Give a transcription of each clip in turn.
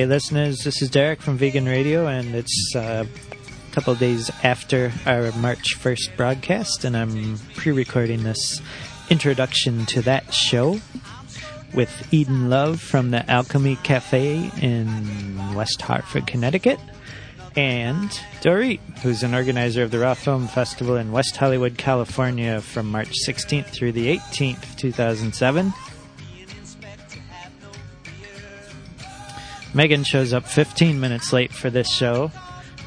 Hey, listeners, this is Derek from Vegan Radio, and it's uh, a couple days after our March 1st broadcast, and I'm pre recording this introduction to that show with Eden Love from the Alchemy Cafe in West Hartford, Connecticut, and Dorit, who's an organizer of the Raw Film Festival in West Hollywood, California from March 16th through the 18th, 2007. Megan shows up 15 minutes late for this show,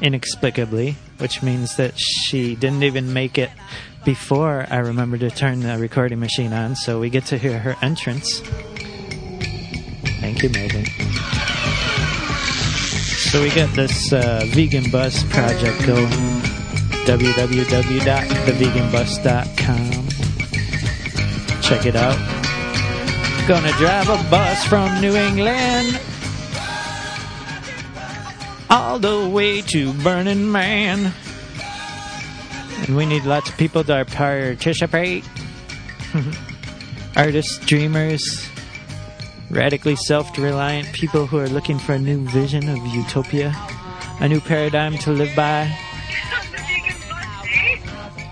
inexplicably, which means that she didn't even make it before I remembered to turn the recording machine on, so we get to hear her entrance. Thank you, Megan. So we got this uh, vegan bus project going. www.theveganbus.com. Check it out. Gonna drive a bus from New England all the way to Burning Man. And we need lots of people to participate. Artists, dreamers, radically self reliant people who are looking for a new vision of utopia, a new paradigm to live by.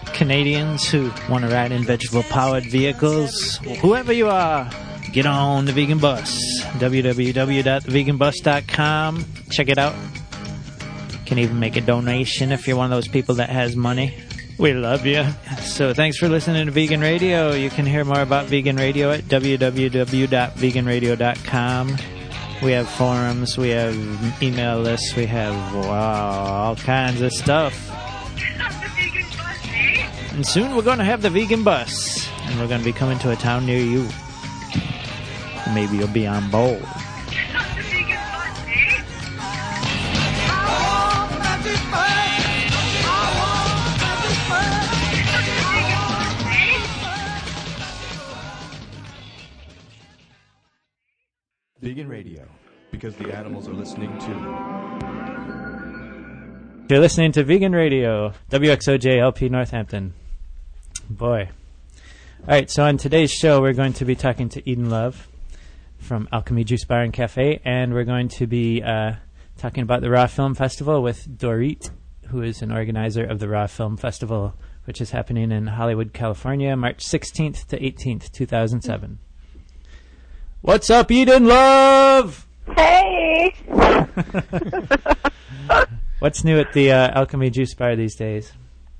Canadians who want to ride in vegetable powered vehicles. Whoever you are, get on the vegan bus. www.theveganbus.com. Check it out. Can even make a donation if you're one of those people that has money. We love you. So thanks for listening to Vegan Radio. You can hear more about Vegan Radio at www.veganradio.com. We have forums, we have email lists, we have wow, all kinds of stuff. And soon we're going to have the vegan bus, and we're going to be coming to a town near you. Maybe you'll be on board. Vegan Radio, because the animals are listening too. You're listening to Vegan Radio, WXOJ LP Northampton. Boy. All right, so on today's show, we're going to be talking to Eden Love from Alchemy Juice Bar and Cafe, and we're going to be uh, talking about the Raw Film Festival with Dorit, who is an organizer of the Raw Film Festival, which is happening in Hollywood, California, March 16th to 18th, 2007. What's up, Eden Love? Hey! What's new at the uh, Alchemy Juice Bar these days?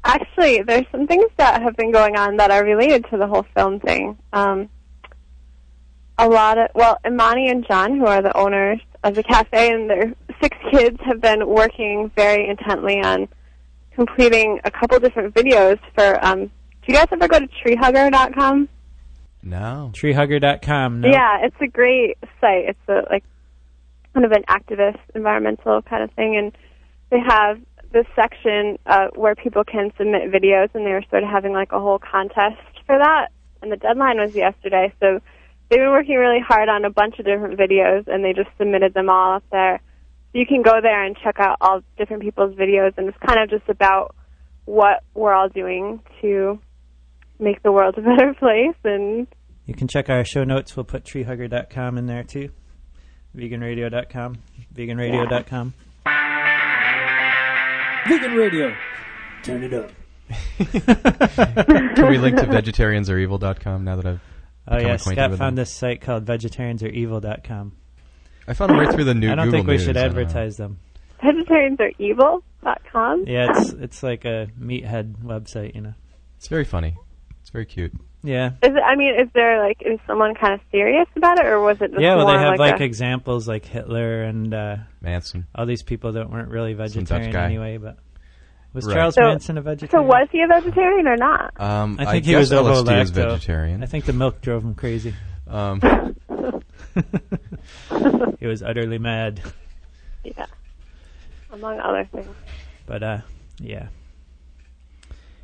Actually, there's some things that have been going on that are related to the whole film thing. Um, a lot of, well, Imani and John, who are the owners of the cafe, and their six kids have been working very intently on completing a couple different videos for, um, do you guys ever go to treehugger.com? No. Treehugger.com. No? Yeah, it's a great site. It's a like kind of an activist, environmental kind of thing, and they have this section uh, where people can submit videos, and they were sort of having like a whole contest for that, and the deadline was yesterday. So they've been working really hard on a bunch of different videos, and they just submitted them all up there. So you can go there and check out all different people's videos, and it's kind of just about what we're all doing to make the world a better place and You can check our show notes. We'll put treehugger.com in there too. Veganradio.com. Veganradio.com. Vegan Radio. Turn it up. Can we link to vegetariansareevil.com now that I've Oh yeah, Scott with found them? this site called vegetariansareevil.com. I found them right through the new I don't Google think we News. should I don't know. advertise them. vegetariansareevil.com. Yeah, it's it's like a meathead website, you know. It's very funny. It's very cute. Yeah. Is it, I mean, is there like is someone kind of serious about it, or was it just Yeah, well they have like, like a, examples like Hitler and uh, Manson. all these people that weren't really vegetarian anyway, but was Right. Charles So- Manson a vegetarian? so was he a vegetarian or not? Um, I think he guess was ovo LSD is vegetarian. I think the milk drove him crazy. Um, He was utterly mad. Yeah, among other things. But uh, yeah,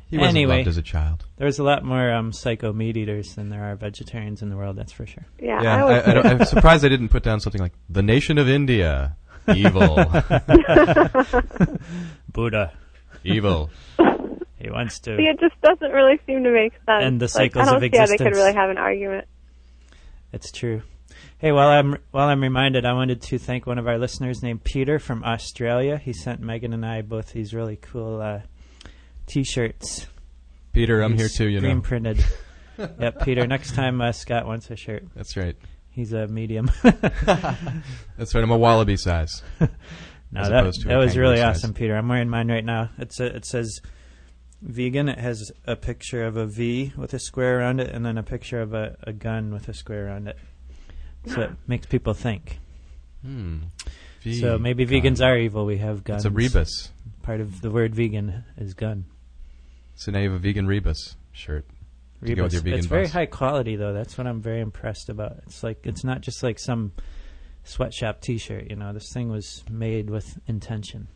he wasn't Anyway. loved as a child. there's a lot more um, psycho meat eaters than there are vegetarians in the world. That's for sure. Yeah, Yeah, I I, I don't, I'm surprised I didn't put down something like the nation of India, evil, Buddha. evil. He wants to. See, it just doesn't really seem to make sense. And the Like, cycles I of don't see how they could really have an argument. It's true. Hey, while I'm while I'm reminded, I wanted to thank one of our listeners named Peter from Australia. He sent Megan and I both these really cool uh, T-shirts. Peter, I'm here too. You know, Screen printed. yep, Peter. Next time uh, Scott wants a shirt, That's right. he's a medium. That's right. I'm a wallaby size. no, that, that was really size. awesome, Peter. I'm wearing mine right now. It's a, it says vegan. It has a picture of a V with a square around it, and then a picture of a, a gun with a square around it. So it makes people think. Hmm. So maybe Vegan. vegans are evil. We have guns. It's a rebus. Part of the word vegan is gun. So now you have a vegan rebus shirt. To go with Rebus. your vegan it's very bus. high quality though. That's what I'm very impressed about. It's like it's not just like some sweatshop T-shirt. You know, this thing was made with intention.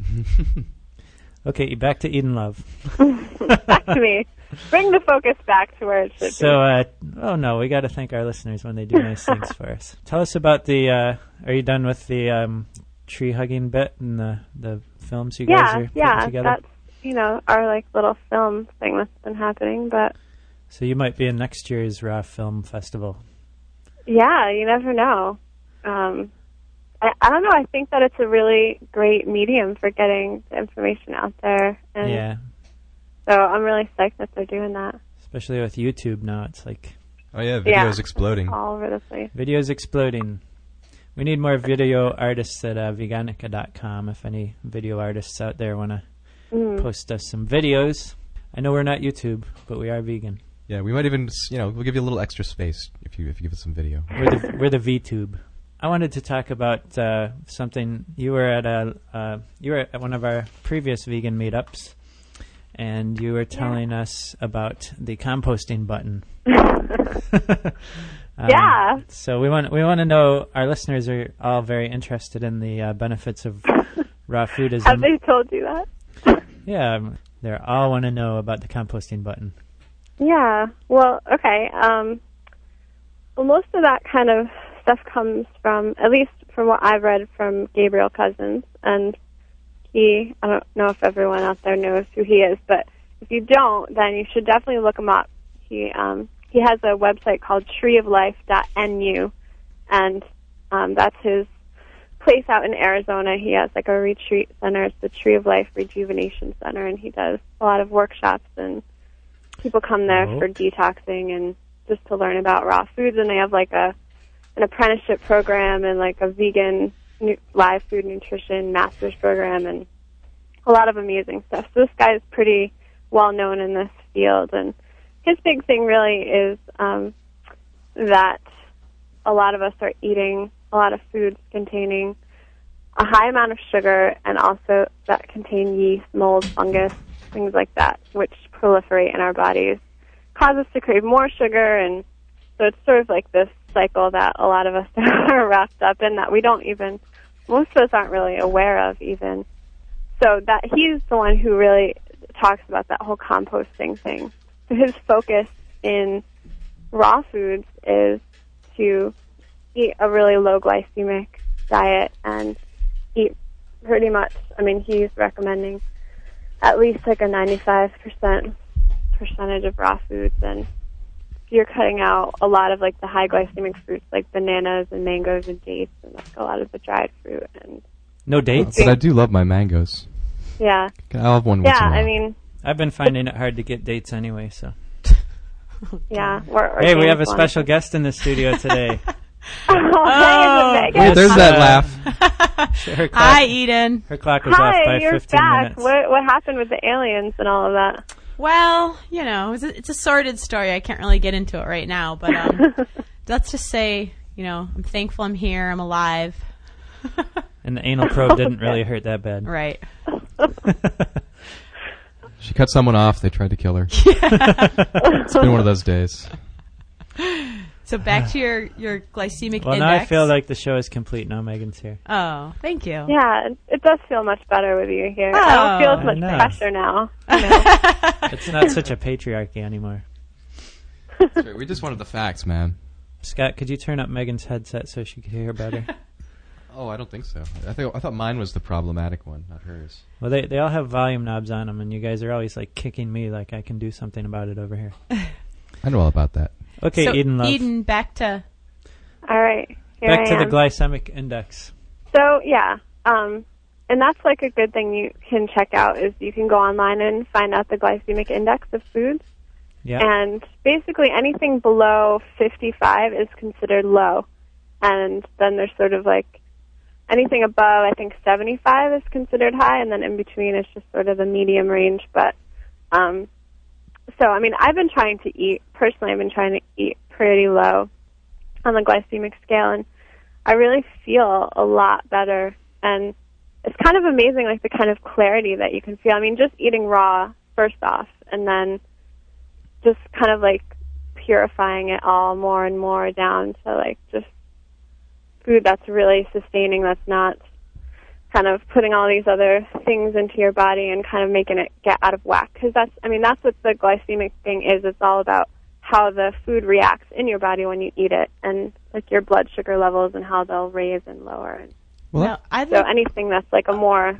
okay, back to Eden Love. back to me. Bring the focus back to where it should So, uh, oh no, we got to thank our listeners when they do nice things for us. Tell us about the. Uh, are you done with the um, tree hugging bit and the the films you be. guys Yeah, are putting yeah. together? That's you know our like little film thing that's been happening, but So you might be in next year's Raw Film Festival. yeah, you never know. Um, I, I don't know. I think that it's a really great medium for getting the information out there, and yeah, so I'm really psyched that they're doing that especially with YouTube now. It's like Oh yeah, Yeah. videos exploding. all over the place. videos exploding. We need more video artists at uh, veganica.com. If any video artists out there want to Mm. post us some videos, I know we're not YouTube, but we are vegan. Yeah, we might even, you know, we'll give you a little extra space if you if you give us some video. We're the we're the VTube. I wanted to talk about uh, something. You were at a uh, you were at one of our previous vegan meetups, and you were telling us about the composting button. Um, Yeah. So we want we want to know. Our listeners are all very interested in the uh, benefits of raw foodism. Have they told you that? Yeah, um, they all want to know about the composting button. Yeah. Well, okay. Um, well, most of that kind of stuff comes from, at least from what I've read from Gabriel Cousens, and he. I don't know if everyone out there knows who he is, but if you don't, then you should definitely look him up. He um, he has a website called treeoflife.nu, and um, that's his place out in Arizona. He has like a retreat center. It's the Tree of Life Rejuvenation Center, and he does a lot of workshops and people come there for detoxing and just to learn about raw foods. And they have like a an apprenticeship program and like a vegan nu- live food nutrition master's program and a lot of amazing stuff. So this guy is pretty well known in this field, and his big thing really is um, that a lot of us are eating a lot of foods containing a high amount of sugar and also that contain yeast, mold, fungus, things like that, which proliferate in our bodies, cause us to crave more sugar, and so it's sort of like this cycle that a lot of us are wrapped up in that we don't even, most of us aren't really aware of even. So that he's the one who really talks about that whole composting thing. So his focus in raw foods is to eat a really low glycemic diet and eat pretty much, I mean, he's recommending at least like a 95% percentage of raw foods and you're cutting out a lot of like the high glycemic fruits like bananas and mangoes and dates and like a lot of the dried fruit and No dates. But I do love my mangoes. yeah. I'll have one once Yeah, in a while. I mean, I've been finding it hard to get dates anyway. So yeah. Or, or hey, we have a special wanted- guest in the studio today. oh, hey, is it Hey, Megan? there's Uh, that laugh. clock, Hi, Eden. her clock was off by Hi, you're 15 back. minutes. What what happened with the aliens and all of that? Well, you know, it's a, it's a sordid story. I can't really get into it right now, but um, let's just say, you know, I'm thankful I'm here. I'm alive. And the anal probe didn't really hurt that bad. Right. She cut someone off. They tried to kill her. it's been one of those days. So back to your your glycemic Well, index. now I feel like the show is complete. Now Megan's here. Oh, thank you. Yeah, it, it does feel much better with you here. I Oh, don't feel oh. as much know. pressure now. You know? It's not such a patriarchy anymore. That's right. We just wanted the facts, man. Scott, could you turn up Megan's headset so she could hear better? Oh, I don't think so. I think I thought mine was the problematic one, not hers. well, they they all have volume knobs on them, and you guys are always like kicking me like I can do something about it over here. I know all about that. Okay, so Eden love. Eden, back to All right. Here Back I to the glycemic index. So yeah, um, and that's like a good thing you can check out is you can go online and find out the glycemic index of foods, Yeah. and basically anything below 55 is considered low, and then there's sort of like anything above I think 75 is considered high, and then in between is just sort of the medium range. But um, so I mean I've been trying to eat personally. I've been trying to eat pretty low on the glycemic scale, and I really feel a lot better. And it's kind of amazing, like the kind of clarity that you can feel. I mean, just eating raw first off, and then just kind of like purifying it all more and more down to like just food that's really sustaining. That's not kind of putting all these other things into your body and kind of making it get out of whack. Because that's, I mean, that's what the glycemic thing is. It's all about how the food reacts in your body when you eat it, and like your blood sugar levels and how they'll raise and lower. And Well, No, I so think anything that's like a more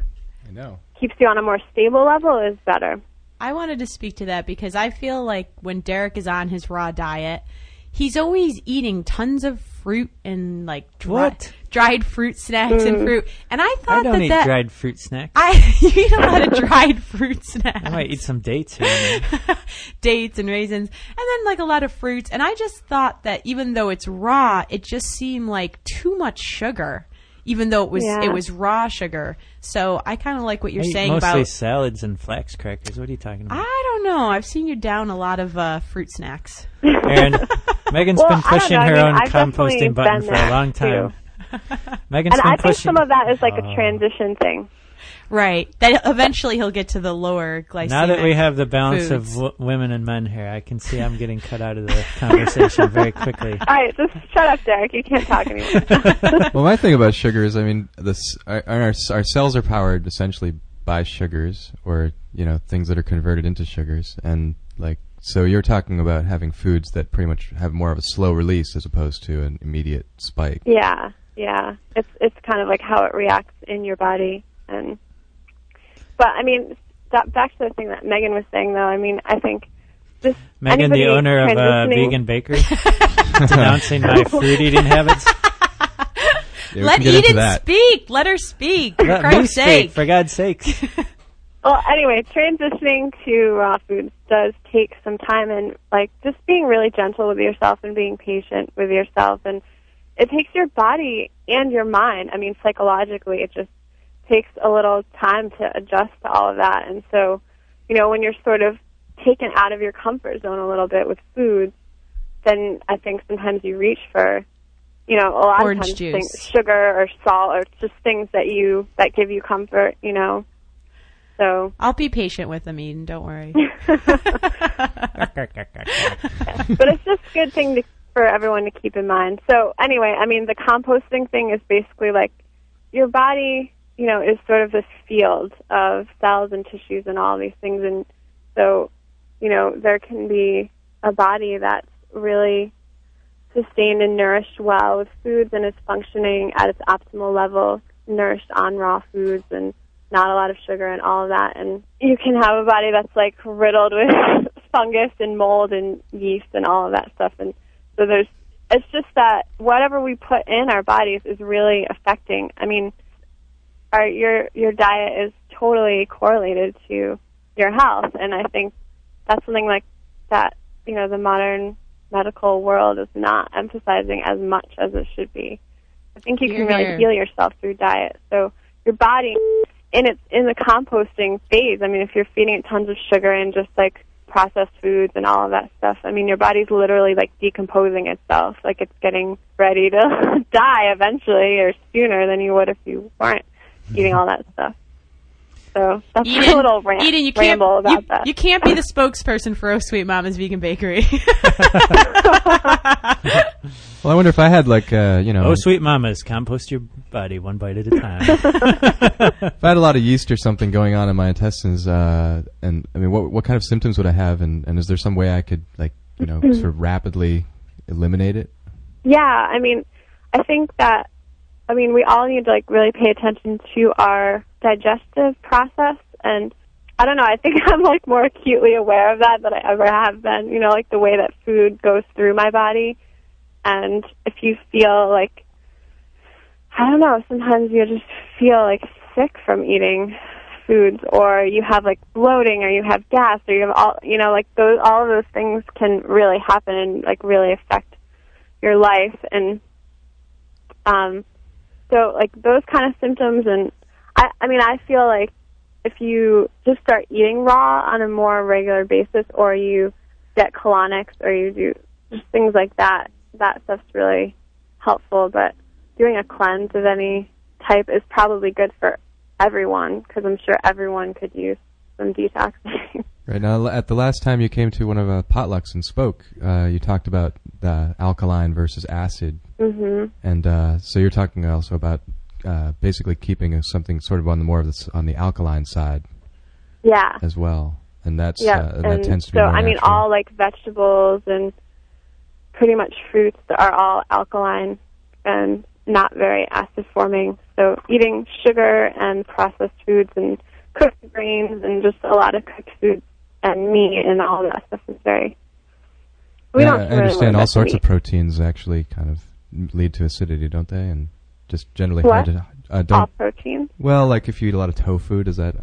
I know. keeps you on a more stable level is better. I wanted to speak to that because I feel like when Derek is on his raw diet, he's always eating tons of fruit and like dry, What? Dried fruit snacks and fruit. And I thought I don't that eat that dried fruit snacks. I you eat a lot of dried fruit snacks. I might eat some dates here and there. dates and raisins, and then like a lot of fruits. And I just thought that even though it's raw, it just seemed like too much sugar, even though it was Yeah. it was raw sugar. So I kind of like what you're I eat saying mostly about. salads and flax crackers. What are you talking about? I don't know. I've seen you down a lot of uh, fruit snacks. Aaron, Megan's Well, been I don't pushing know. I her mean, own I've definitely composting button for a there, long time. Megan's And been I think some of that is like a Oh. transition thing. Right. That eventually he'll get to the lower glycemic. Now that we have the balance of w- women and men here, I can see I'm getting cut out of the conversation very quickly. All right, just shut up, Derek. You can't talk anymore. well, my thing about sugar is, I mean, this our, our our cells are powered essentially by sugars, or you know, things that are converted into sugars, and like so, you're talking about having foods that pretty much have more of a slow release as opposed to an immediate spike. yeah, yeah. It's it's kind of like how it reacts in your body, and but I mean, that, back to the thing that Megan was saying, though. I mean, I think just Megan, the owner of uh, a vegan bakery, denouncing my fruit eating habits. Yeah, Let can Eden speak. Let her speak. For Let me Christ's speak, sake. for God's sakes. Well, anyway, transitioning to raw foods does take some time and like just being really gentle with yourself and being patient with yourself and it takes your body and your mind. I mean, psychologically, it just takes a little time to adjust to all of that. And so, you know, when you're sort of taken out of your comfort zone a little bit with foods, then I think sometimes you reach for, you know, a lot Orange of times juice. things, sugar or salt or just things that you that give you comfort, you know. So I'll be patient with them, Eden. Don't worry. but it's just a good thing to, for everyone to keep in mind. So anyway, I mean, the composting thing is basically like your body, you know, is sort of this field of cells and tissues and all these things, and so, you know, there can be a body that's really sustained and nourished well with foods and is functioning at its optimal level, nourished on raw foods and not a lot of sugar and all of that. And you can have a body that's like riddled with fungus and mold and yeast and all of that stuff. And so there's, it's just that whatever we put in our bodies is really affecting. I mean, our your your diet is totally correlated to your health, and I think that's something like that. You know, the modern medical world is not emphasizing as much as it should be. I think you can really heal yourself through diet. So your body, in its in the composting phase. I mean, if you're feeding it tons of sugar and just like processed foods and all of that stuff, I mean, your body's literally like decomposing itself. Like it's getting ready to die eventually, or sooner than you would if you weren't eating all that stuff. So that's Eden, a little rant, Eden, you can't, ramble about you, that. you can't be the spokesperson for Oh Sweet Mama's Vegan Bakery. Well, I wonder if I had like uh, you know, Oh, sweet mamas, compost your body one bite at a time. if I had a lot of yeast or something going on in my intestines, uh, and I mean, what what kind of symptoms would I have, and, and is there some way I could like you know sort of rapidly eliminate it? Yeah, I mean, I think that, I mean, we all need to like really pay attention to our digestive process, and I don't know. I think I'm like more acutely aware of that than I ever have been. You know, like the way that food goes through my body, And if you feel like, I don't know, sometimes you just feel like sick from eating foods or you have like bloating or you have gas or you have all, you know, like those, all of those things can really happen and like really affect your life. And, um, so like those kind of symptoms and I, I mean, I feel like if you just start eating raw on a more regular basis or you get colonics or you do just things like that, that stuff's really helpful. But doing a cleanse of any type is probably good for everyone because I'm sure everyone could use some detoxing. Right now, at the last time you came to one of our potlucks and spoke, uh, you talked about the alkaline versus acid, mhm. and uh, so you're talking also about uh, basically keeping something sort of on the more of the, on the alkaline side Yeah. as well, and that's Yeah. uh, that and tends to be so I mean, natural. all like vegetables and pretty much fruits are all alkaline and not very acid forming. So eating sugar and processed foods and cooked grains and just a lot of cooked foods and meat and all that stuff is very. We yeah, don't I really understand all sorts of proteins actually kind of lead to acidity, don't they? And just generally What? hard to uh, don't. protein. Well, like if you eat a lot of tofu, does that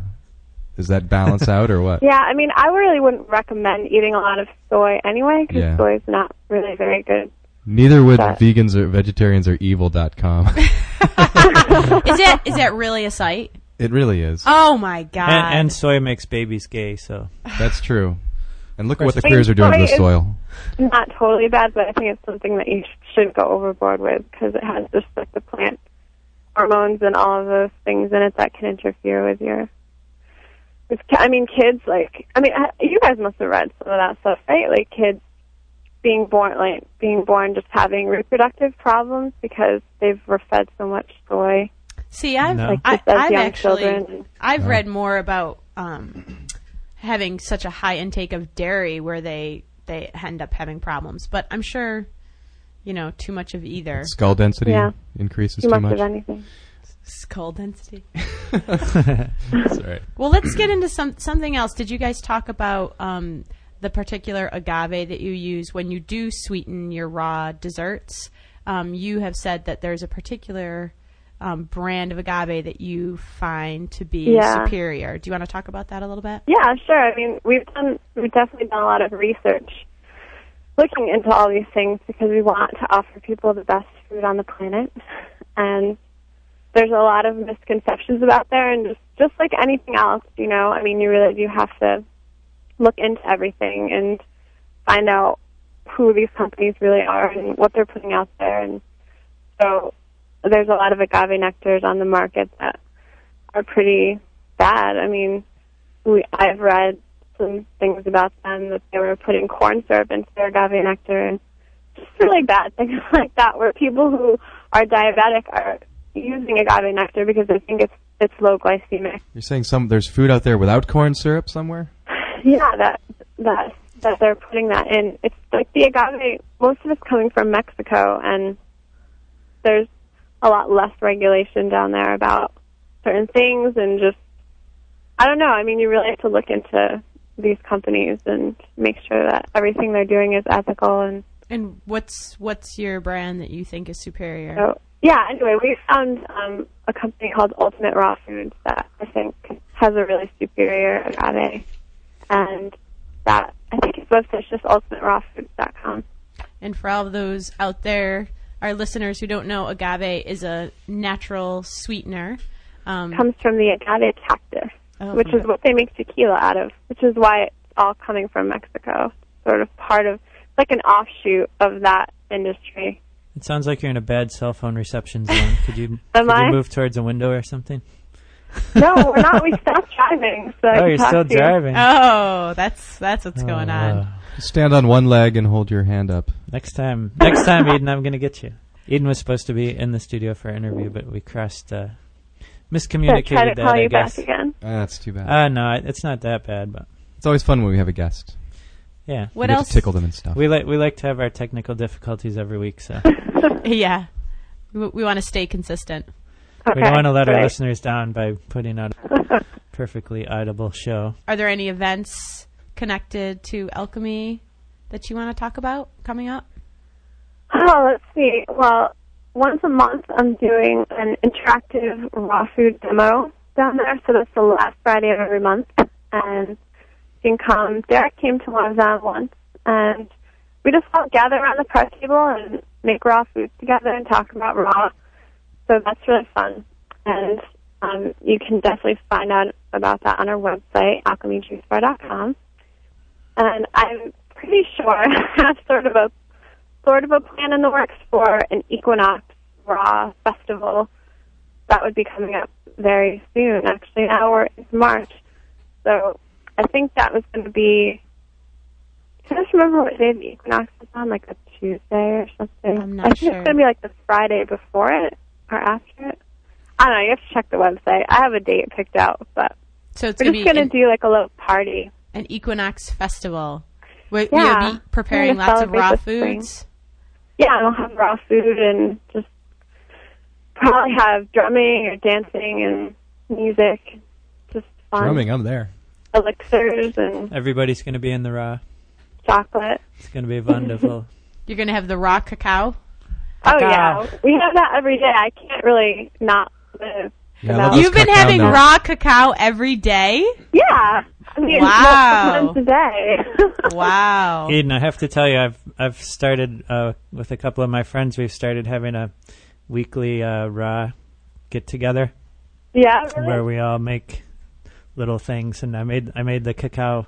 does that balance out or what? Yeah, I mean, I really wouldn't recommend eating a lot of soy anyway because Yeah. soy is not really very good. Neither would But- vegans or vegetarians or evil.com. Is that is that really a site? it really is. Oh my god! And, and soy makes babies gay, so That's true. And look at what the I queers are doing to the soil. not totally bad, but I think it's something that you shouldn't go overboard with because it has just like the plant hormones and all of those things in it that can interfere with your. With, I mean, kids like I mean, ha- you guys must have read some of that stuff, right? Like kids being born, like being born, just having reproductive problems because they've were fed so much soy, See, I've No. like I, I've actually children. I've read more about um, having such a high intake of dairy where they they end up having problems. But I'm sure, you know, too much of either. Skull density Yeah. increases Too too much much. of anything. Skull density. That's all right. Well, let's get into some something else. Did you guys talk about um, the particular agave that you use when you do sweeten your raw desserts? Um, you have said that there's a particular um, brand of agave that you find to be Yeah. superior. Do you want to talk about that a little bit? Yeah, sure. I mean, we've done we've definitely done a lot of research looking into all these things because we want to offer people the best food on the planet. And there's a lot of misconceptions about there and just just like anything else, you know, I mean, you really do have to look into everything and find out who these companies really are and what they're putting out there and so there's a lot of agave nectars on the market that are pretty bad. I mean, we I've read some things about them that they were putting corn syrup into their agave nectar and just really bad things like that where people who are diabetic are using agave nectar because they think it's it's low glycemic. You're saying some there's food out there without corn syrup somewhere? Yeah, that that that they're putting that in. It's like the agave most of it's coming from Mexico and there's a lot less regulation down there about certain things and just I don't know. I mean, you really have to look into these companies and make sure that everything they're doing is ethical and And what's what's your brand that you think is superior? so yeah, anyway, we found um a company called Ultimate Raw Foods that I think has a really superior agave and that I think its website's just ultimaterawfoods.com. And for all of those out there, our listeners who don't know, agave is a natural sweetener. Um, comes from the agave cactus, oh, which from is what they make tequila out of, which is why it's all coming from Mexico. Sort of part of, like an offshoot of that industry. it sounds like you're in a bad cell phone reception zone. Could you, Am could you move towards a window or something? No, we're not. We stopped driving. So Oh, you're still to you. driving. Oh, that's that's what's going Oh, on. uh, Stand on one leg and hold your hand up. Next time, next time, Eden, I'm going to get you. Eden was supposed to be in the studio for an interview, but we crossed, uh, Should I miscommunicated try to that, call I you guess. back again? Ah, that's too bad. Uh, no, it's not that bad, but it's always fun when we have a guest. yeah. What we get else? To tickle them and stuff. We like we like to have our technical difficulties every week, so Yeah, we, we want to stay consistent. Okay. we don't want to let our listeners down by putting out a perfectly audible show. Are there any events connected to alchemy that you want to talk about coming up? Oh, let's see. Well, once a month I'm doing an interactive raw food demo down there, so that's the last Friday of every month. And you can come. Derek came to one of them once, and we just all gather around the press table and make raw foods together and talk about raw. So that's really fun. And um, you can definitely find out about that on our website, alchemyjuicebar.com. And I'm pretty sure I have sort of a sort of a plan in the works for an Equinox Raw Festival that would be coming up very soon. Actually, now we're in March, so I think that was going to be. Can I just remember what day the Equinox is on? Like a Tuesday or something. I'm not I think sure. it's going to be like the Friday before it or after it. I don't know. You have to check the website. I have a date picked out, but So it's we're going to just be going to do like a little party. an Equinox festival. Where Yeah. you'll be preparing lots of raw the spring. foods. Yeah, and I'll have raw food and just probably have drumming or dancing and music. Just fun. Drumming, I'm there. Elixirs and Everybody's going to be in the raw. chocolate. It's going to be wonderful. You're going to have the raw cacao. Oh Cacao. yeah, we have that every day. I can't really not live. Yeah, without- You've been having nuts. raw cacao every day? Yeah, I mean, Wow. multiple times. Wow. Eden, I have to tell you, I've I've started uh, with a couple of my friends. We've started having a weekly uh, raw get together yeah, really? where we all make little things, and I made I made the cacao,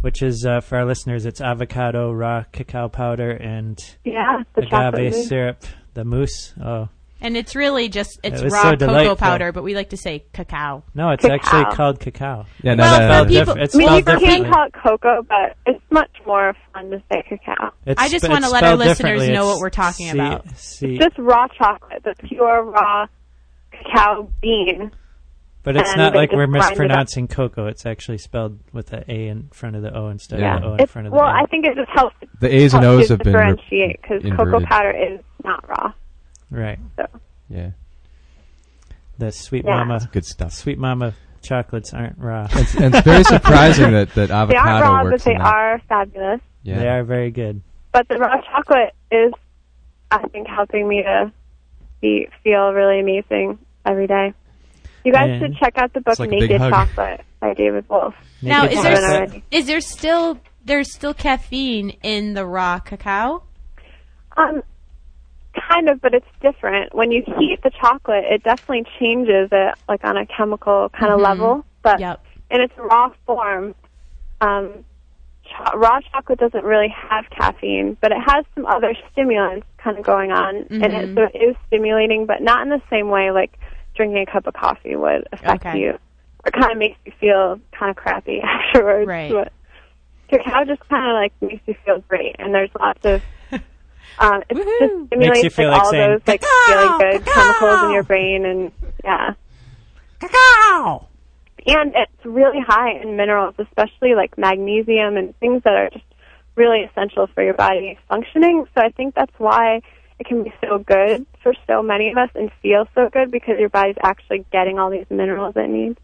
which is uh, for our listeners. It's avocado, raw cacao powder, and yeah, the chocolate agave mousse. syrup. The mousse. Oh And it's really just it's It raw so cocoa delightful. powder, but we like to say cacao. no, it's Cacao. actually called cacao. Yeah, no, Well, that- for Spelled people- diff- it's I mean, you spelled can call it cocoa, but it's much more fun to say cacao. It's I just sp- wanna let our spelled listeners differently. know It's what we're talking C- about. C- Just raw chocolate, the pure raw cacao bean. But it's and not like we're grind it mispronouncing cocoa. It's actually spelled with the A in front of the O instead Yeah. of the O in It's, front of the O. well, A. I think it just helps the A's and O's you have been re- differentiate because cocoa powder is not raw. right. So Yeah, The sweet Yeah. mama, good stuff. sweet mama chocolates aren't raw. It's, and it's very surprising that, that avocado. they avocado aren't raw, but they are fabulous. Yeah. They are very good. But the raw chocolate is, I think, helping me to be feel really amazing every day. You guys And- should check out the book like Naked. Chocolate by David Wolfe. Now, is there, is there already. is there still there's still caffeine in the raw cacao? Um, kind of, but it's different. When you heat the chocolate, it definitely changes it, like on a chemical kind of Mhm. level. But Yep. in its raw form, um, cho- raw chocolate doesn't really have caffeine, but it has some other stimulants kind of going on and it, Mhm. so it is stimulating, but not in the same way like drinking a cup of coffee would affect Okay. you. It kind of makes you feel kind of crappy afterwards. Right. But cacao just kind of like makes you feel great, and there's lots of um, it Woohoo. just stimulates you feel like, like all saying, those like "Cacao, feeling good cacao." chemicals in your brain, and yeah. Cacao. and it's really high in minerals, especially like magnesium and things that are just really essential for your body functioning. So I think that's why it can be so good for so many of us and feel so good because your body's actually getting all these minerals it needs.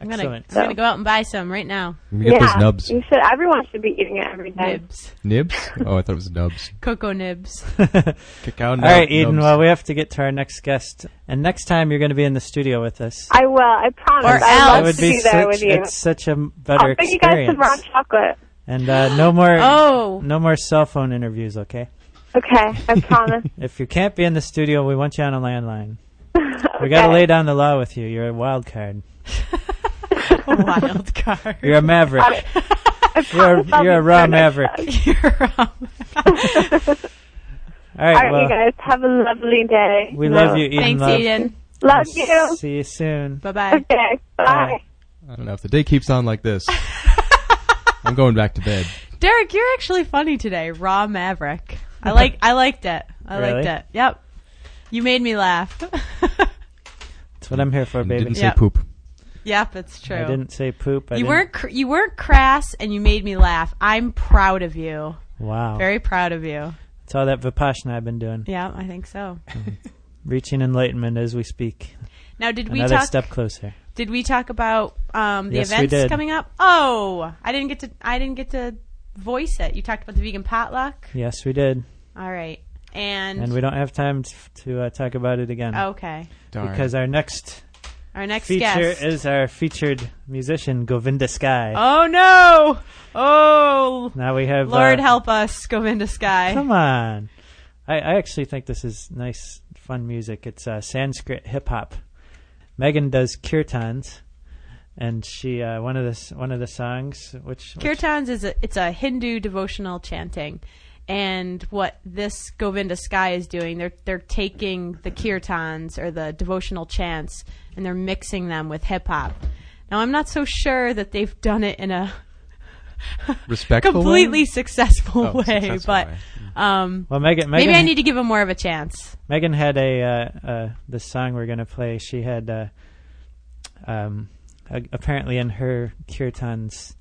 I'm gonna Excellent. I'm gonna go out and buy some right now. We get yeah, those nubs. you should. Everyone should be eating it every day. Nibs, Nibs? Oh, I thought it was nubs. cocoa nibs. Cacao All right, Eden. Well, we have to get to our next guest, and next time you're going to be in the studio with us. I will. I promise. Or I'd else. love would to be be there such. with you. It's such a better I'll bring you guys some experience. raw chocolate. And uh, no more. Oh, No more cell phone interviews, okay? Okay, I promise. If you can't be in the studio, we want you on a landline. okay. We got to lay down the law with you. You're a wild card. a wild card. You're a maverick. You're you're a raw maverick. You're, um, All right. All right, well, you guys have a lovely day. we love you, Eden. Thanks, love. Eden. Love you. See you soon. Bye bye. Okay, bye. Bye. I don't know if the day keeps on like this. I'm going back to bed. Derek, you're actually funny today. Raw Maverick. I like. I liked it. I Really? liked it. Yep. You made me laugh. That's what I'm here for, And baby. didn't say Yeah. poop. yep, it's true. I didn't say poop. I you didn't- weren't. Cr- you weren't crass, and you made me laugh. I'm proud of you. Wow. Very proud of you. It's all that Vipassana I've been doing. Yeah, I think so. Reaching enlightenment as we speak. Now, did we Another talk? step closer. Did we talk about um, the Yes, we events did. coming up? Oh, I didn't get to. I didn't get to voice it. You talked about the vegan potluck. Yes, we did. All right. And, and we don't have time t- to uh, talk about it again okay. Darn. because our next Our next feature guest. is our featured musician Govinda Sky. oh no! Oh Now we have Lord uh, help us, Govinda Sky. Come on. I, I actually think this is nice, fun music. It's uh, Sanskrit hip hop. Megan does kirtans, and she uh, one of the one of the songs, which, which Kirtans is a it's a Hindu devotional chanting, and what this Govinda Sky is doing, they're they're taking the kirtans or the devotional chants and they're mixing them with hip hop. Now I'm not so sure that they've done it in a Respectful way? completely successful Oh, way, successful but way. um, well, Megan, Megan, maybe I need to give him more of a chance. Megan had a uh, uh, the song we're gonna play. She had uh, um, apparently in her kirtans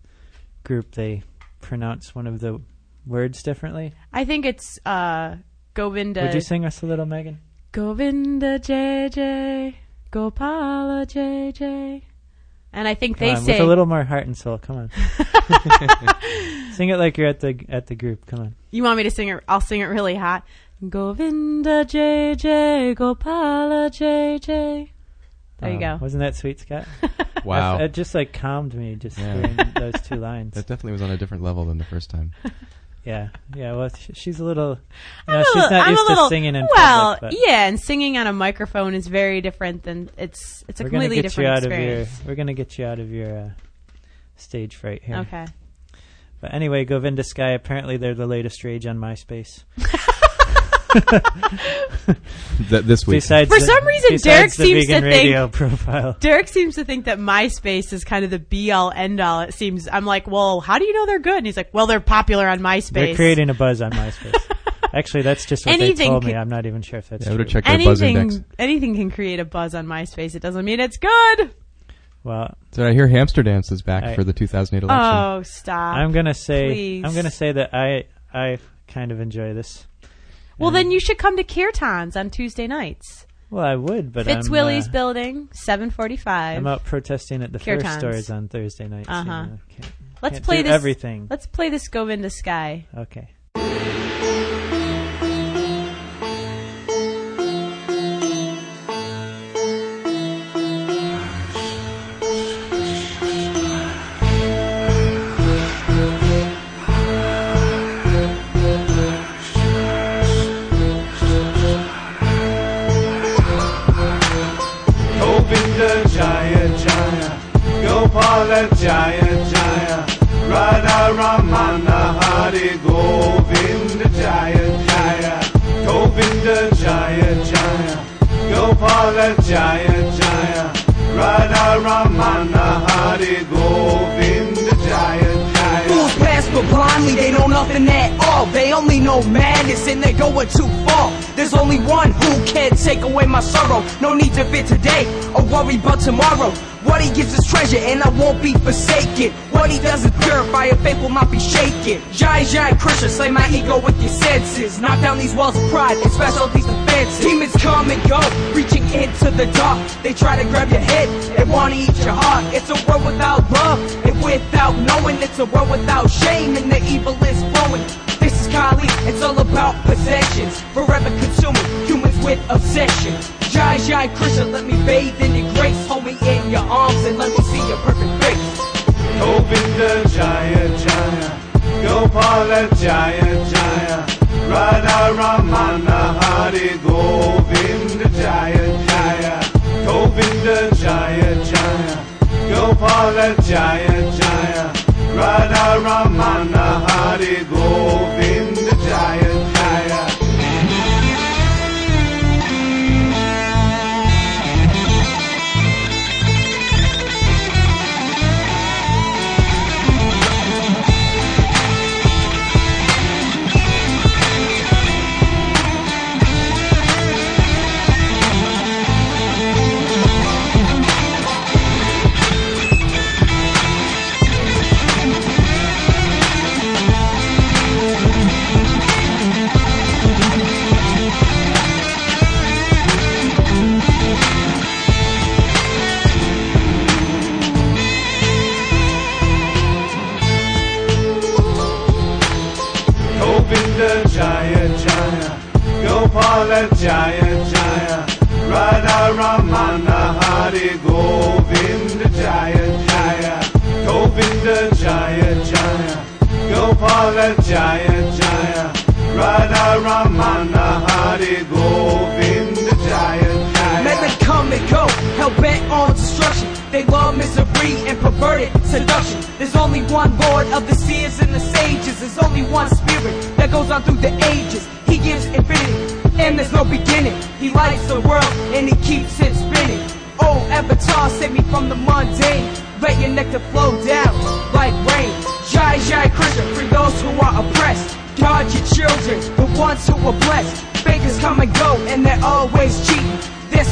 group they pronounce one of the words differently. I think it's uh, Govinda. Would you sing us a little, Megan? Govinda Jai Jai, Gopala Jai Jai. And I think Come they on, say with a little more heart and soul. Come on, sing it like you're at the at the group. Come on. You want me to sing it? I'll sing it really hot. Govinda Jai Jai, Gopala Jai Jai. There you go. Wasn't that sweet, Scott? Wow. It just like calmed me just Yeah. hearing those two lines. that definitely was on a different level than the first time. Yeah, yeah. Well, sh- she's a little. You I'm know, a she's little- not I'm used a little- to singing in well, public. But yeah, and singing on a microphone is very different than it's it's a we're gonna completely get you different out of your. We're gonna get you out of your uh, stage fright here. Okay. But anyway, Govinda Sky. Apparently, they're the latest rage on MySpace. Th- this week. Besides, For the- some reason, besides Derek the seems vegan to think- radio profile. Derek seems to think that MySpace is kind of the be all end all. It seems I'm like, well, how do you know they're good? And he's like, well, they're popular on MySpace. They're creating a buzz on MySpace. Actually, that's just what Anything they told me. can- I'm not even sure if that's Yeah, I would true. have checked their buzz index. anything anything can create a buzz on MySpace. It doesn't mean it's good. Well, Did I hear Hamster Dance is back I- for the 2008 election? Oh, stop. I'm gonna say please. I'm gonna say that I I kind of enjoy this. Well, then you should come to Kirtans on Tuesday nights. Well, I would, but I'm, Fitzwilliams uh, Building, 745. I'm out protesting at the first Kirtans. stores on Thursday nights. Uh-huh. know, can't- Let's play this. everything. Let's play this Govinda Sky. Okay. Jaya Jaya, Gopala Jaya Jaya, Radha Ramana Hari Govinda Jaya Jaya, Govinda Jaya Jaya, Gopala Jaya Jaya, Radha Ramana Hari Govinda but blindly, they know nothing at all. They only know madness and they're going too far. There's only one who can take away my sorrow. No need to fear today or worry about tomorrow. What he gives is treasure and I won't be forsaken. What he does is purify and faith will not be shaken. Jai Jai Krishna, slay my ego with your senses. Knock down these walls of pride and all these defenses. Demons come and go, reaching into the dark. They try to grab your head and want to eat your heart. It's a world without love and without knowing. It's a world without shame and the evil is flowing. This Kali, it's all about possessions. Forever consuming humans with obsession. Jai Jai Krishna, let me bathe in your grace. Hold me in your arms and let me see your perfect face. Govinda Jaya Jaya, Gopala Jaya Jaya, Radha Ramana Hari Govinda Jaya Jaya, Govinda Jaya Jaya, Gopala Jaya Jaya, Radha Ramana Hari Govinda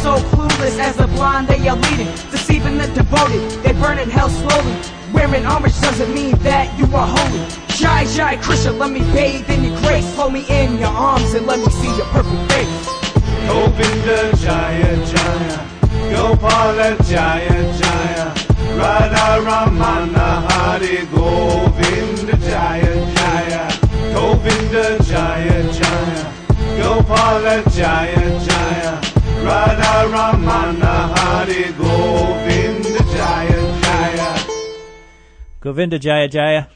so clueless as a blind they are leading, deceiving the devoted. They burn in hell slowly. Wearing homage doesn't mean that you are holy. Jai Jai Krishna, let me bathe in your grace. Hold me in your arms and let me see your perfect face. Govinda Jaya Jaya Gopala Jaya Jaya Radha Ramana Hari Govinda Jaya Jaya Govinda Jaya Jaya Gopala Jaya Jaya Radha Ramana Hari Govinda Jaya Jaya Govinda Jaya Jaya.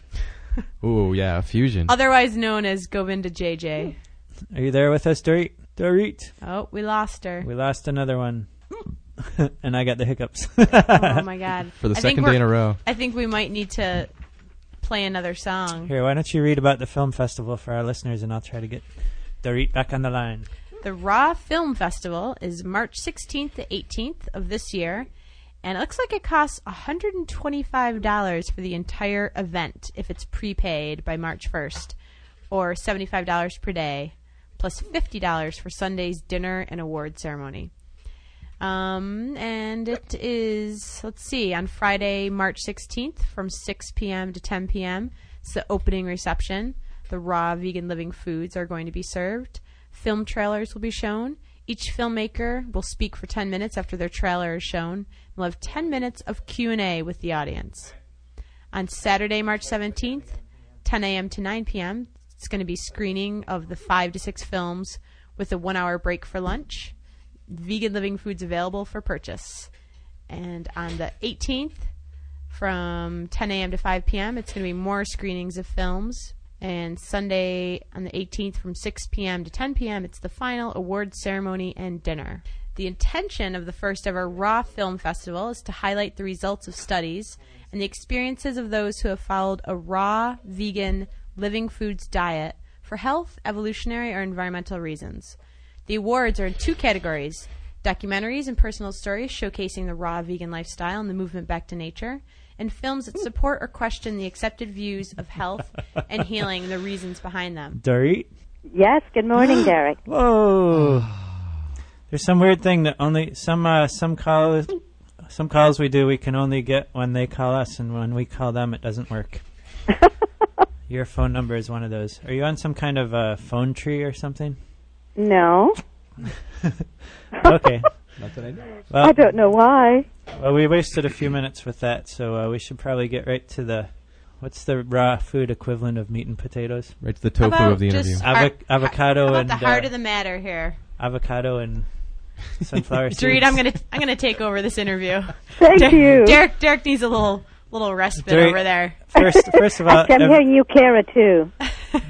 Ooh, yeah, a fusion. Otherwise known as Govinda Jai Jai. Are you there with us, Dorit? Dorit. Oh, we lost her. We lost another one. and I got the hiccups. Oh my god. For the I think second day we're- in a row. I think we might need to play another song. Here, why don't you read about the film festival for our listeners and I'll try to get Dorit back on the line. The Raw Film Festival is March 16th to 18th of this year, and it looks like it costs $125 for the entire event if it's prepaid by March 1st, or $75 per day, plus $50 for Sunday's dinner and award ceremony. Um, and it is, let's see, on Friday, March 16th from 6 p.m. to 10 p.m. It's the opening reception. The raw vegan living foods are going to be served. Film trailers will be shown. Each filmmaker will speak for 10 minutes after their trailer is shown. We'll have 10 minutes of Q&A with the audience. On Saturday, March 17th, 10 a.m. to 9 p.m., it's going to be screening of the 5 to 6 films with a 1-hour break for lunch vegan living foods available for purchase. And on the 18th, from 10 a.m. to 5 p.m., it's going to be more screenings of films. And Sunday on the 18th, from 6 p.m. to 10 p.m., it's the final award ceremony and dinner. The intention of the first ever Raw Film Festival is to highlight the results of studies and the experiences of those who have followed a raw, vegan, living foods diet for health, evolutionary, or environmental reasons. The awards are in two categories documentaries and personal stories showcasing the raw vegan lifestyle and the movement back to nature, and films that support or question the accepted views of health and healing and the reasons behind them. Dorit? Yes, good morning, Derek. Whoa. There's some weird thing that only some uh, some calls some calls we do we can only get when they call us and when we call them it doesn't work. Your phone number is one of those. Are you on some kind of uh, phone tree or something? No, Okay. Not that I know. Well, I don't know why. well, we wasted a few minutes with that, so uh, we should probably get right to the what's the raw food equivalent of meat and potatoes? Right to the How tofu about of the interview. just- Avo- Our- avocado How about and the heart uh, of the matter here? avocado and sunflower seeds. Dorit, I'm gonna I'm gonna take over this interview. Thank Der- you. Derek Derek needs a little little respite Dorit- over there. First, first of all, I'm ev- hearing you, Kara, too.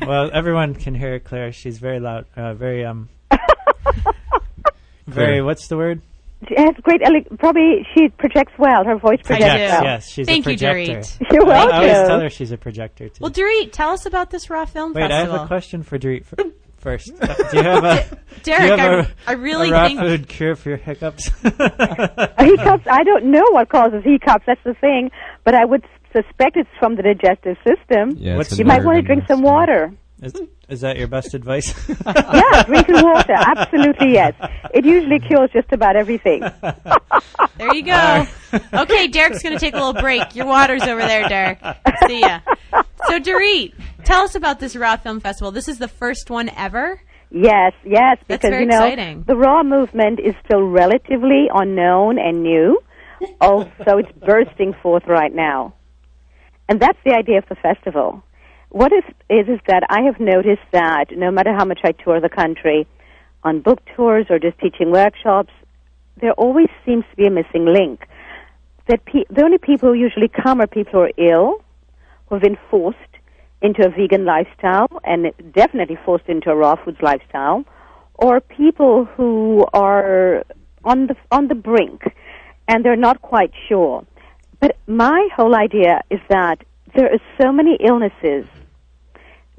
well, everyone can hear Claire. She's very loud, uh, very um, very. Claire. What's the word? She has great, ele- probably she projects well. Her voice projects Projects, well. Yes, she's Thank a you, projector. Dorit. You're I always welcome. tell her she's a projector too. Well, Dorit, tell us about this Raw Film Wait, I Festival. have a question for Dorit fir- first. Do you have a? Derek, do you have I, a, I really a raw think food cure for your hiccups? hiccups, I don't know what causes hiccups. That's the thing. But I would suspect it's from the digestive system. Yeah, What's- it's You You might nerve want to drink some stomach. water. Is, is that your best advice? yeah, drinking water. Absolutely, yes. It usually cures just about everything. There you go. okay, Derek's going to take a little break. Your water's over there, Derek. See ya. So, Dorit, tell us about this Raw Film Festival. This is the first one ever. Yes, yes, That's because you know exciting. the raw movement is still relatively unknown and new, also it's bursting forth right now, and that's the idea of the festival. What is is is that I have noticed that no matter how much I tour the country, on book tours or just teaching workshops, there always seems to be a missing link. That pe- the only people who usually come are people who are ill, who have been forced into a vegan lifestyle and definitely forced into a raw foods lifestyle, or people who are on the on the brink and they're not quite sure. But my whole idea is that there are so many illnesses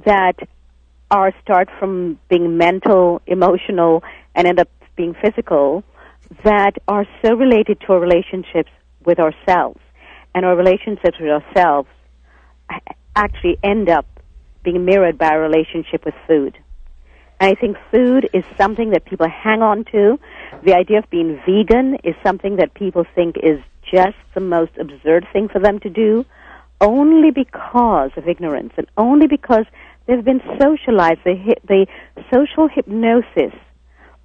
that are start from being mental, emotional, and end up being physical that are so related to our relationships with ourselves. And our relationships with ourselves actually end up being mirrored by our relationship with food. And I think food is something that people hang on to. The idea of being vegan is something that people think is just the most absurd thing for them to do only because of ignorance and only because they've been socialized. The, the social hypnosis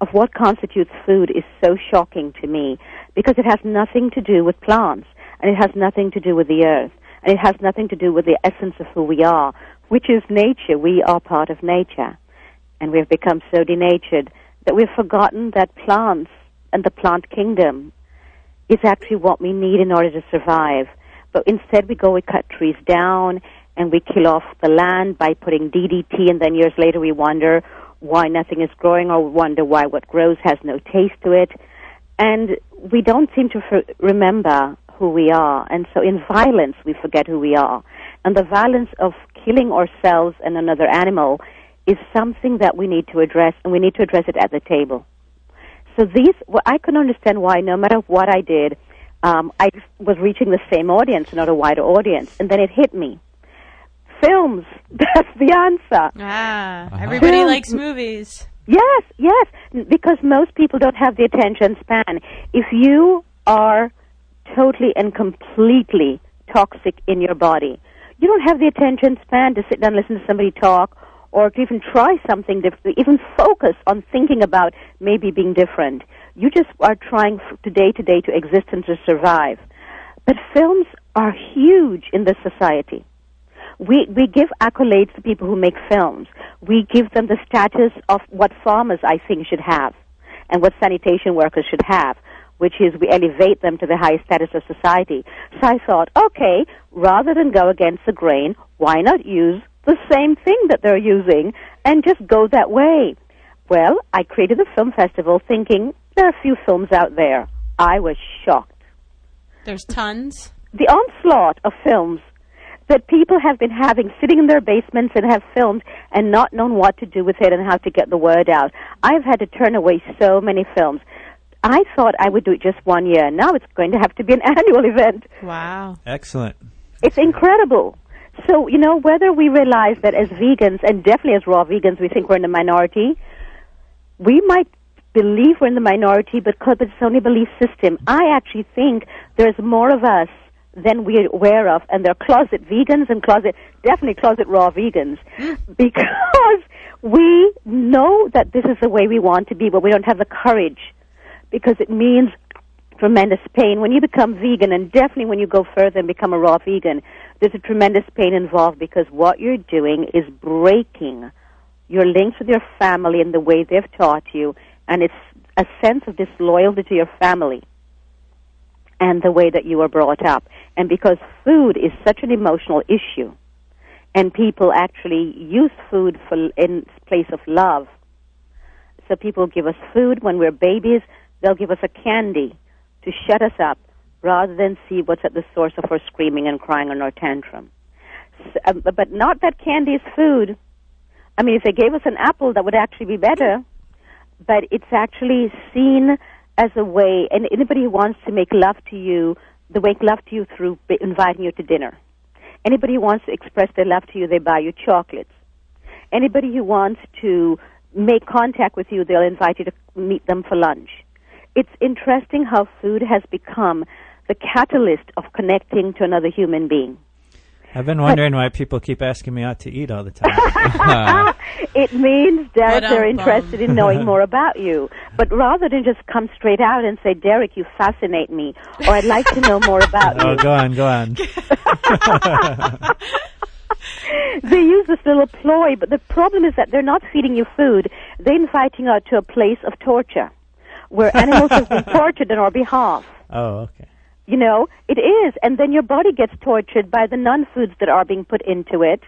of what constitutes food is so shocking to me because it has nothing to do with plants and it has nothing to do with the earth and it has nothing to do with the essence of who we are, which is nature. We are part of nature. And we have become so denatured that we've forgotten that plants and the plant kingdom is actually what we need in order to survive. But instead we go, we cut trees down and we kill off the land by putting DDT and then years later we wonder why nothing is growing or wonder why what grows has no taste to it. And we don't seem to remember who we are. And so in violence we forget who we are. And the violence of killing ourselves and another animal is something that we need to address and we need to address it at the table. So these, well, I can understand why no matter what I did, um, I was reaching the same audience, not a wider audience. And then it hit me. Films, that's the answer. Ah, Uh-huh. everybody Films. likes movies. Yes, yes, because most people don't have the attention span. If you are totally and completely toxic in your body, you don't have the attention span to sit down and listen to somebody talk or to even try something different, even focus on thinking about maybe being different. You just are trying f- today to day to exist and to survive. But films are huge in this society. We, we give accolades to people who make films. We give them the status of what farmers, I think, should have and what sanitation workers should have, which is we elevate them to the highest status of society. So I thought, okay, rather than go against the grain, why not use the same thing that they're using and just go that way? Well, I created the film festival thinking there are a few films out there. I was shocked There's tons. the onslaught of films that people have been having sitting in their basements and have filmed and not known what to do with it and how to get the word out. I've had to turn away so many films. I thought I would do it just one year. Now it's going to have to be an annual event. Wow. Excellent. It's incredible. So, you know, whether we realize that as vegans, and definitely as raw vegans, we think we're in the minority, we might believe we're in the minority, but because it's only a belief system. I actually think there's more of us than we're aware of, and they're closet vegans and closet, definitely closet raw vegans, because we know that this is the way we want to be, but we don't have the courage, because it means tremendous pain. When you become vegan, and definitely when you go further and become a raw vegan, there's a tremendous pain involved because what you're doing is breaking your links with your family and the way they've taught you, and it's a sense of disloyalty to your family and the way that you were brought up. And because food is such an emotional issue, and people actually use food for in place of love. So people give us food when we're babies. They'll give us a candy to shut us up rather than see what's at the source of our screaming and crying and our tantrum. S um, but not that candy is food. I mean, if they gave us an apple, that would actually be better. But it's actually seen as a way, and anybody who wants to make love to you, they make love to you through inviting you to dinner. Anybody who wants to express their love to you, they buy you chocolates. Anybody who wants to make contact with you, they'll invite you to meet them for lunch. It's interesting how food has become the catalyst of connecting to another human being. I've been wondering why people keep asking me out to eat all the time. it means that they're Ba-dum-bum. interested in knowing more about you. But rather than just come straight out and say, Derek, you fascinate me, or I'd like to know more about oh, you. go on, go on. they use this little ploy, but the problem is that they're not feeding you food. They're inviting you out to a place of torture, where animals have been tortured on our behalf. Oh, okay. You know, it is. And then your body gets tortured by the non foods that are being put into it.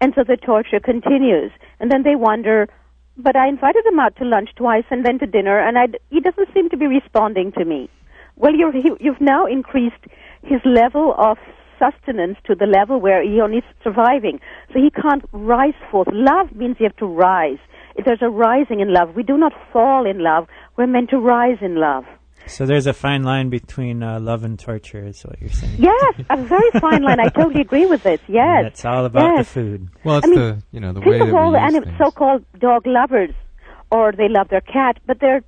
And so the torture continues. And then they wonder, but I invited him out to lunch twice and then to dinner, and I, he doesn't seem to be responding to me. Well, you're, he, you've now increased his level of sustenance to the level where he only is surviving. So he can't rise forth. Love means you have to rise. If There's a rising in love. We do not fall in love. We're meant to rise in love. So there's a fine line between uh, love and torture, is what you're saying. Yes, a very fine line. I totally agree with this. And Yes. It's all about Yes. the food. Well, it's I mean, the you know the Think way of that all we use anim- so-called dog lovers, or they love their cat, but they're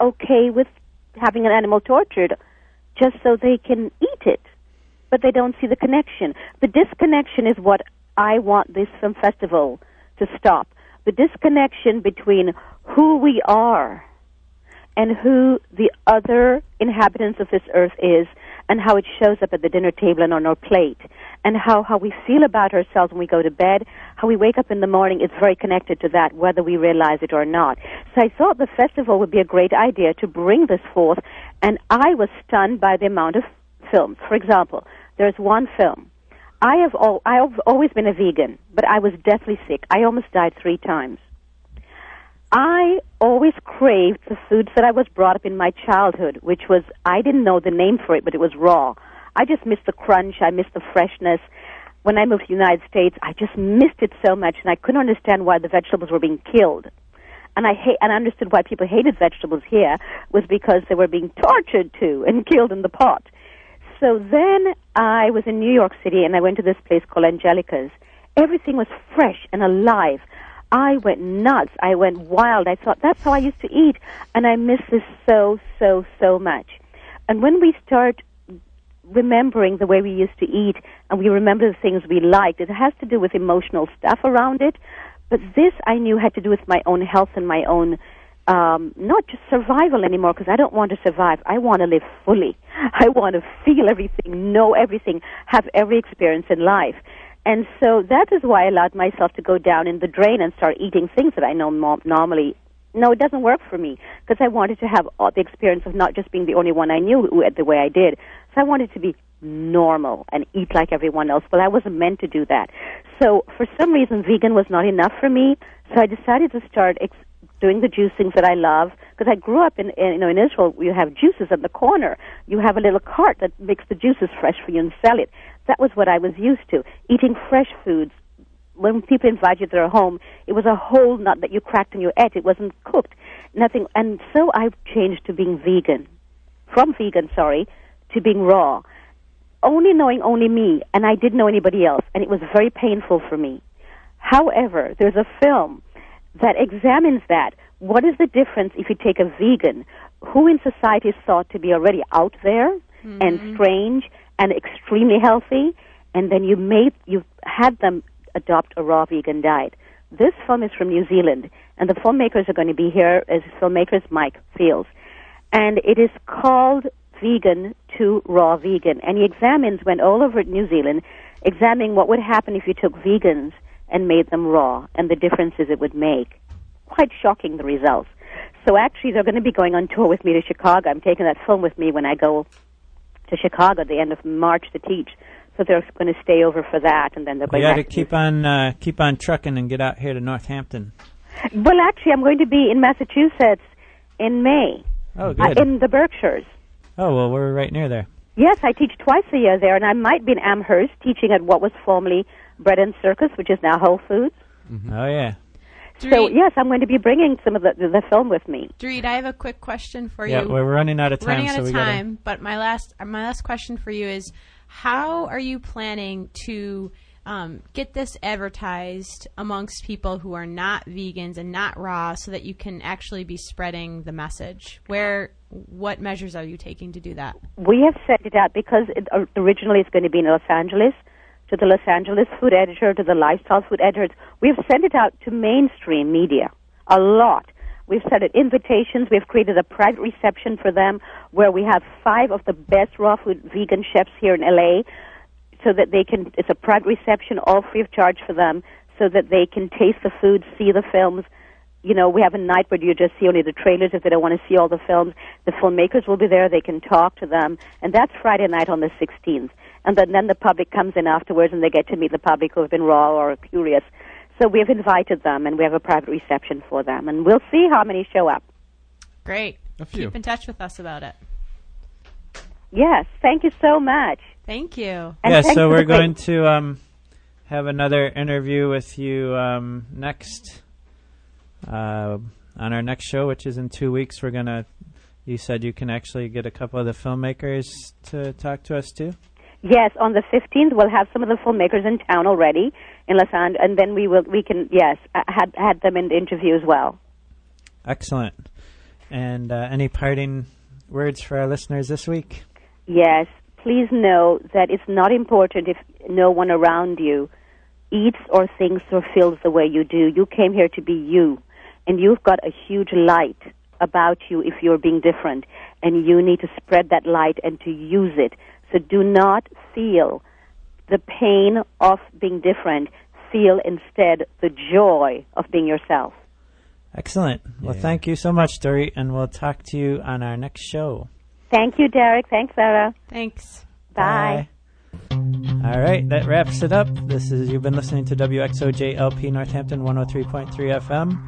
okay with having an animal tortured just so they can eat it. But they don't see the connection. The disconnection is what I want this film festival to stop. The disconnection between who we are and who the other inhabitants of this earth is and how it shows up at the dinner table and on our plate and how, how we feel about ourselves when we go to bed, how we wake up in the morning is very connected to that, whether we realize it or not. So I thought the festival would be a great idea to bring this forth, and I was stunned by the amount of films. For example, there's one film. I have al- I have always been a vegan, but I was deathly sick. I almost died three times. I always craved the foods that I was brought up in my childhood, which was I didn't know the name for it, but it was raw. I just missed the crunch. I missed the freshness. When I moved to the United States, I just missed it so much, and I couldn't understand why the vegetables were being killed. And I hate, and I understood why people hated vegetables here was because they were being tortured too and killed in the pot. So then I was in New York City, and I went to this place called Angelica's. Everything was fresh and alive. I went nuts. I went wild. I thought that's how I used to eat, and I miss this so, so, so much. And when we start remembering the way we used to eat and we remember the things we liked, it has to do with emotional stuff around it. But this I knew had to do with my own health and my own, um, not just survival anymore, because I don't want to survive. I want to live fully. I want to feel everything, know everything, have every experience in life. And so that is why I allowed myself to go down in the drain and start eating things that I know normally. No, it doesn't work for me because I wanted to have all the experience of not just being the only one I knew the way I did. So I wanted to be normal and eat like everyone else, but I wasn't meant to do that. So for some reason, vegan was not enough for me. So I decided to start ex- doing the juicings that I love because I grew up in, in you know in Israel. You have juices at the corner. You have a little cart that makes the juices fresh for you and sell it. That was what I was used to eating fresh foods. When people invite you to their home, it was a whole nut that you cracked and you ate. It wasn't cooked, nothing. And so I changed to being vegan, from vegan, sorry, to being raw only knowing only me, and I didn't know anybody else, and it was very painful for me. However, there's a film that examines that. What is the difference if you take a vegan who in society is thought to be already out there and mm-hmm. strange and extremely healthy, and then you made you had them adopt a raw vegan diet. This film is from New Zealand, and the filmmakers are going to be here as filmmakers Mike Fields, and it is called Vegan to Raw Vegan, and he examines went all over New Zealand, examining what would happen if you took vegans and made them raw, and the differences it would make. Quite shocking the results. So actually, they're going to be going on tour with me to Chicago. I'm taking that film with me when I go to Chicago at the end of March to teach. So they're going to stay over for that, and then they're going. You got to keep on uh, keep on trucking and get out here to Northampton. Well, actually, I'm going to be in Massachusetts in May, Oh, uh, in the Berkshires. oh, well, we're right near there. Yes, I teach twice a year there, and I might be in Amherst teaching at what was formerly Bread and Circus, which is now Whole Foods. Mm-hmm. Oh, yeah. So yes, I'm going to be bringing some of the the, the film with me. Dorit, I have a quick question for Yeah, you. we're running out of time, running out so of we time. But my last my last question for you is, how are you planning to um, get this advertised amongst people who are not vegans and not raw, so that you can actually be spreading the message? Where what measures are you taking to do that? We have set it out because it uh, originally it's going to be in Los Angeles to the Los Angeles food editor, to the lifestyle food editors. We've sent it out to mainstream media a lot. We've sent it invitations. We've created a private reception for them where we have five of the best raw food vegan chefs here in LA so that they can. It's a private reception, all free of charge for them, so that they can taste the food, see the films. You know, we have a night where you just see only the trailers if they don't want to see all the films. The filmmakers will be there; they can talk to them, and that's Friday night on the 16th. And then, then the public comes in afterwards, and they get to meet the public who have been raw or curious. So we have invited them, and we have a private reception for them, and we'll see how many show up. Great. A few. Keep in touch with us about it. Yes, thank you so much. Thank you. And yeah, so we're the great- going to um, have another interview with you um, next uh, on our next show, which is in two weeks. We're gonna. You said you can actually get a couple of the filmmakers to talk to us too. Yes, on the 15th we'll have some of the filmmakers in town already in Los Angeles, and then we will we can yes had had them in the interview as well. Excellent. And uh, any parting words for our listeners this week? Yes, please know that it's not important if no one around you eats or thinks or feels the way you do. You came here to be you, and you've got a huge light about you if you're being different, and you need to spread that light and to use it. So do not feel the pain of being different. Feel instead the joy of being yourself. Excellent. Well, Yeah. thank you so much, Dory, and we'll talk to you on our next show. Thank you, Derek. Thanks, Sarah. Thanks. Bye. All right, that wraps it up. This is you've been listening to WXOJ LP Northampton 103.3 FM,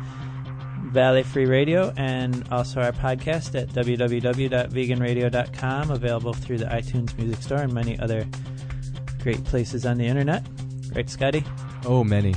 Valley Free Radio, and also our podcast at www.veganradio.com, available through the iTunes Music Store and many other great places on the internet. Right, Scotty? Oh, many.